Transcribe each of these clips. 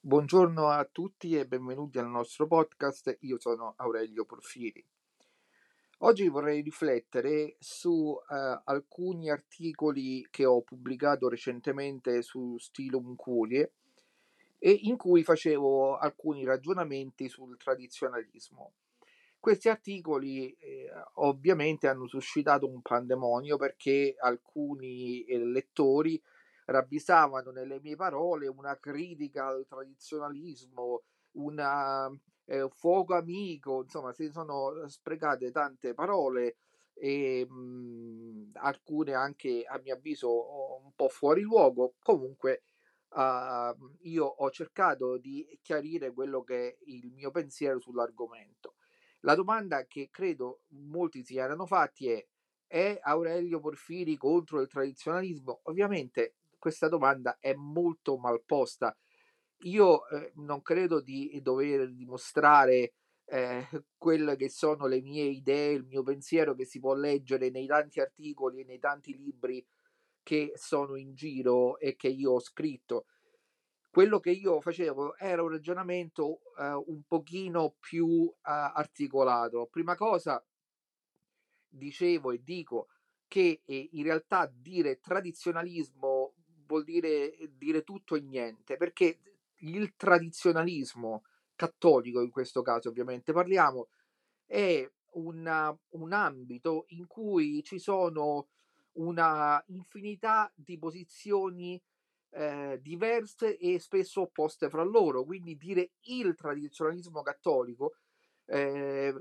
Buongiorno a tutti e benvenuti al nostro podcast. Io sono Aurelio Porfiri. Oggi vorrei riflettere su eh, alcuni articoli che ho pubblicato recentemente su Stilum Curie e in cui facevo alcuni ragionamenti sul tradizionalismo. Questi articoli eh, ovviamente hanno suscitato un pandemonio perché alcuni eh, lettori ravvisavano nelle mie parole una critica al tradizionalismo, una eh, fuoco amico, insomma si sono sprecate tante parole e mh, alcune anche a mio avviso un po' fuori luogo. Comunque uh, io ho cercato di chiarire quello che è il mio pensiero sull'argomento. La domanda che credo molti si erano fatti è è Aurelio Porfiri contro il tradizionalismo? Ovviamente questa domanda è molto mal posta. Io eh, non credo di dover dimostrare eh, quelle che sono le mie idee, il mio pensiero che si può leggere nei tanti articoli e nei tanti libri che sono in giro e che io ho scritto. Quello che io facevo era un ragionamento eh, un pochino più eh, articolato. Prima cosa dicevo e dico che eh, in realtà dire tradizionalismo vuol dire dire tutto e niente, perché il tradizionalismo cattolico, in questo caso ovviamente parliamo, è una, un ambito in cui ci sono una infinità di posizioni eh, diverse e spesso opposte fra loro. Quindi dire il tradizionalismo cattolico, eh,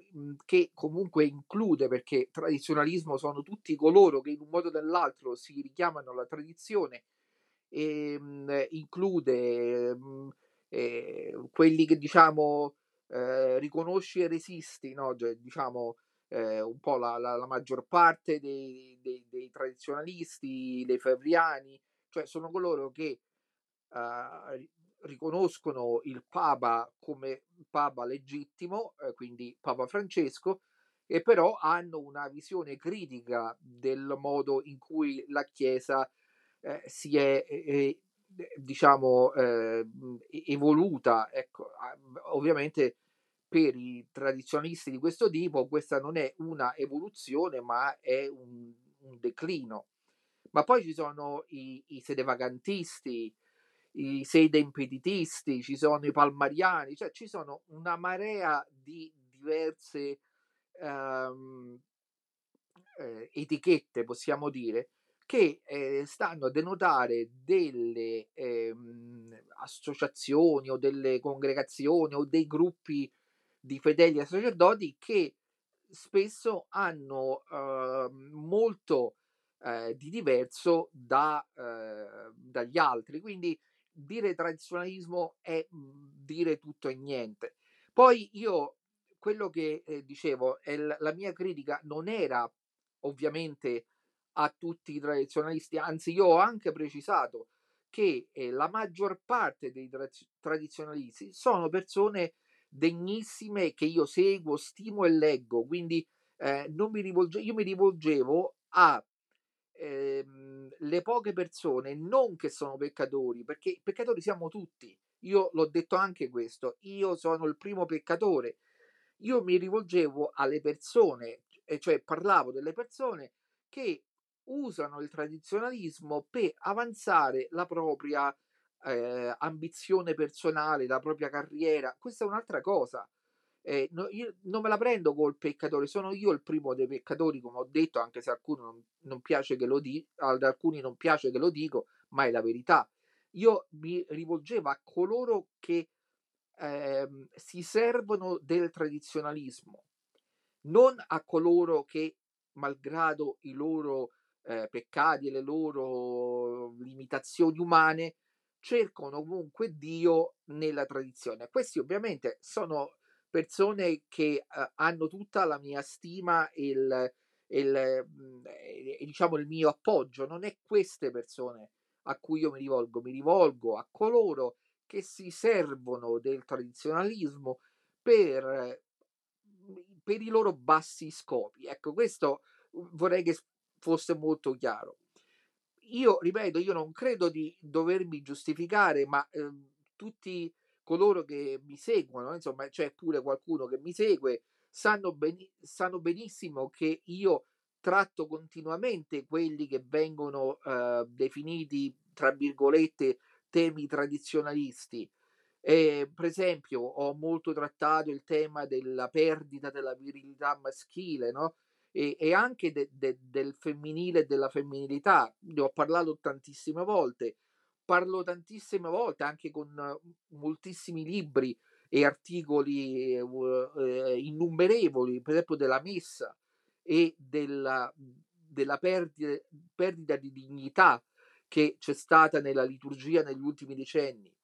che comunque include, perché tradizionalismo sono tutti coloro che in un modo o nell'altro si richiamano alla tradizione e ehm, include mh, eh, quelli che diciamo eh, riconosci e resisti, no? Cioè, diciamo eh, un po' la, la, la, maggior parte dei, dei, dei tradizionalisti, dei fevriani, cioè sono coloro che uh, riconoscono il Papa come Papa legittimo, eh, quindi Papa Francesco, e però hanno una visione critica del modo in cui la Chiesa eh, si è eh, diciamo eh, evoluta ecco ovviamente per i tradizionalisti di questo tipo questa non è una evoluzione ma è un, un declino. Ma poi ci sono i, i sedevacantisti i sedempeditisti ci sono i palmariani cioè ci sono una marea di diverse um, eh, etichette possiamo dire che eh, stanno a denotare delle eh, associazioni o delle congregazioni o dei gruppi di fedeli e sacerdoti che spesso hanno eh, molto eh, di diverso da, eh, dagli altri. Quindi dire tradizionalismo è dire tutto e niente. Poi io quello che eh, dicevo, la mia critica non era ovviamente a tutti i tradizionalisti, anzi io ho anche precisato che eh, la maggior parte dei tra- tradizionalisti sono persone degnissime che io seguo, stimo e leggo, quindi eh, non mi rivolge- io mi rivolgevo a ehm, le poche persone non che sono peccatori, perché peccatori siamo tutti. Io l'ho detto anche questo, io sono il primo peccatore. Io mi rivolgevo alle persone, cioè parlavo delle persone che usano il tradizionalismo per avanzare la propria eh, ambizione personale, la propria carriera. Questa è un'altra cosa. Eh, no, io non me la prendo col peccatore, sono io il primo dei peccatori, come ho detto, anche se alcuni non, non piace che lo dico, ad alcuni non piace che lo dico, ma è la verità. Io mi rivolgevo a coloro che eh, si servono del tradizionalismo, non a coloro che, malgrado i loro eh, peccati e le loro limitazioni umane, cercano comunque Dio nella tradizione. Questi ovviamente sono persone che eh, hanno tutta la mia stima e il, il, mm, diciamo il mio appoggio. Non è queste persone a cui io mi rivolgo, mi rivolgo a coloro che si servono del tradizionalismo per, per i loro bassi scopi. Ecco, questo vorrei che fosse molto chiaro. Io ripeto, io non credo di dovermi giustificare, ma eh, tutti coloro che mi seguono, insomma c'è pure qualcuno che mi segue, sanno, ben, sanno benissimo che io tratto continuamente quelli che vengono eh, definiti, tra virgolette, temi tradizionalisti. Eh, per esempio, ho molto trattato il tema della perdita della virilità maschile, no? E, e anche de, de, del femminile e della femminilità. Ne ho parlato tantissime volte parlo tantissime volte anche con moltissimi libri e articoli uh, innumerevoli, per esempio della messa e della, della perdita, perdita di dignità che c'è stata nella liturgia negli ultimi decenni.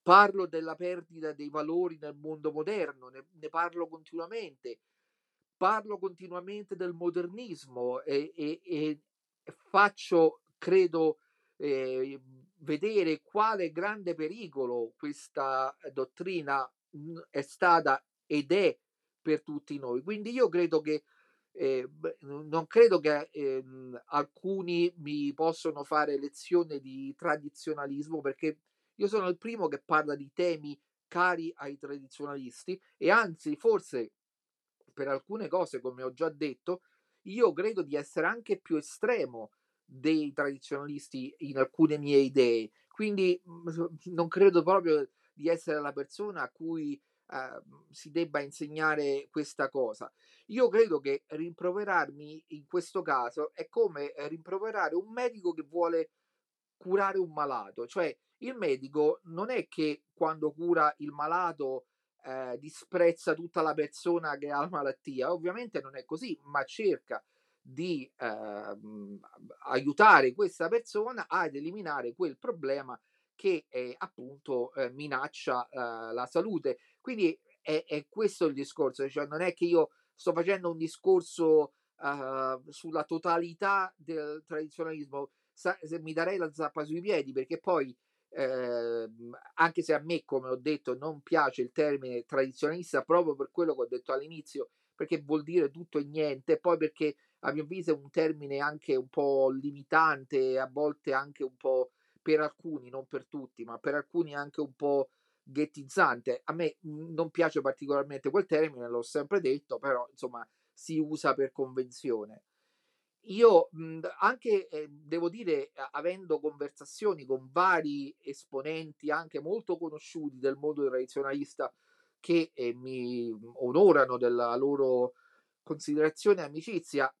Parlo della perdita dei valori nel mondo moderno, ne, ne parlo continuamente. Parlo continuamente del modernismo e, e, e faccio, credo, eh, vedere quale grande pericolo questa dottrina è stata ed è per tutti noi. Quindi io credo che eh, non credo che eh, alcuni mi possono fare lezione di tradizionalismo perché io sono il primo che parla di temi cari ai tradizionalisti e anzi forse per alcune cose come ho già detto io credo di essere anche più estremo dei tradizionalisti in alcune mie idee. Quindi mhmm, non credo proprio di essere la persona a cui eh, si debba insegnare questa cosa. Io credo che rimproverarmi in questo caso è come rimproverare un medico che vuole curare un malato, cioè il medico non è che quando cura il malato eh, disprezza tutta la persona che ha la malattia, ovviamente non è così, ma cerca di eh, aiutare questa persona ad eliminare quel problema che eh, appunto eh, minaccia eh, la salute. Quindi è, è, questo il discorso, cioè non è che io sto facendo un discorso uh, sulla totalità del tradizionalismo, Sa- mi darei la zappa sui piedi perché poi eh, anche se a me, come ho detto, non piace il termine tradizionalista proprio per quello che ho detto all'inizio, perché vuol dire tutto e niente, poi perché a mio avviso è un termine anche un po' limitante, a volte anche un po' per alcuni, non per tutti, ma per alcuni anche un po' ghettizzante. A me non piace particolarmente quel termine, l'ho sempre detto, però insomma si usa per convenzione. Io anche eh, devo dire, avendo conversazioni con vari esponenti anche molto conosciuti del mondo tradizionalista che eh, mi onorano della loro considerazione e amicizia,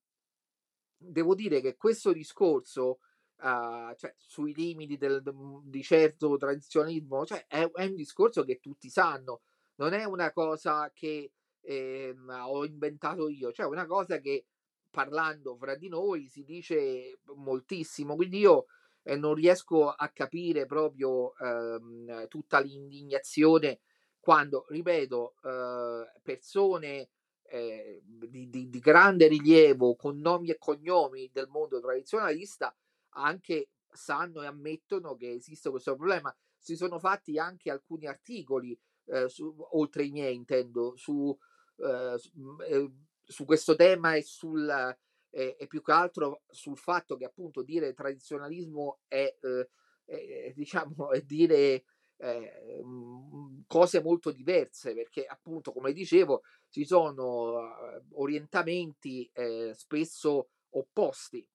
devo dire che questo discorso uh, cioè, sui limiti del, di certo tradizionalismo cioè, è, è, un discorso che tutti sanno, non è una cosa che eh, ho inventato io, cioè una cosa che parlando fra di noi si dice moltissimo, quindi io eh, non riesco a capire proprio ehm, tutta l'indignazione quando, ripeto, eh, persone eh, di, di, di, grande rilievo con nomi e cognomi del mondo tradizionalista anche sanno e ammettono che esiste questo problema. Si sono fatti anche alcuni articoli, eh, su, oltre i miei intendo, su, eh, su, mm, eh, questo tema e sul e più che altro sul fatto che appunto dire tradizionalismo è, eh, diciamo è dire eh, cose molto diverse perché appunto come dicevo ci sono uh, orientamenti eh, spesso opposti.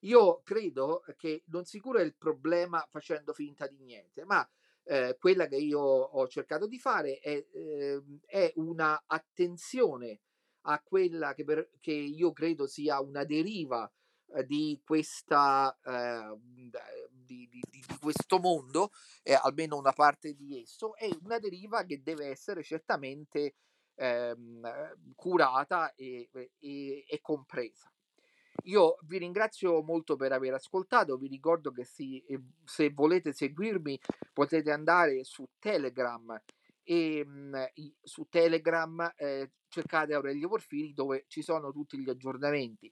Io credo che non si cura il problema facendo finta di niente ma eh, quella che io ho cercato di fare è, eh, è una attenzione a quella che, per, che, io credo sia una deriva eh, di questa eh, di, di, di, questo mondo, eh, almeno una parte di esso, è una deriva che deve essere certamente ehm, curata e, e, e, compresa. Io vi ringrazio molto per aver ascoltato, vi ricordo che si, se volete seguirmi potete andare su Telegram e mh, su Telegram eh, cercate Aurelio Porfiri dove ci sono tutti gli aggiornamenti.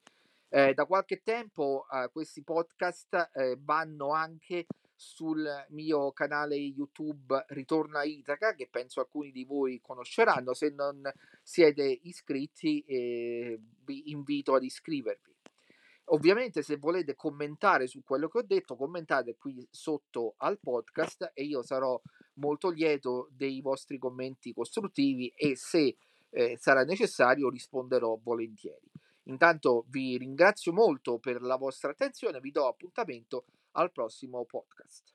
Eh, da qualche tempo eh, questi podcast eh, vanno anche sul mio canale YouTube Ritorna Itaca, che penso alcuni di voi conosceranno. Se non siete iscritti, eh, vi invito ad iscrivervi. Ovviamente, se volete commentare su quello che ho detto, commentate qui sotto al podcast e io sarò molto lieto dei vostri commenti costruttivi e se eh, sarà necessario risponderò volentieri. Intanto vi ringrazio molto per la vostra attenzione, vi do appuntamento al prossimo podcast.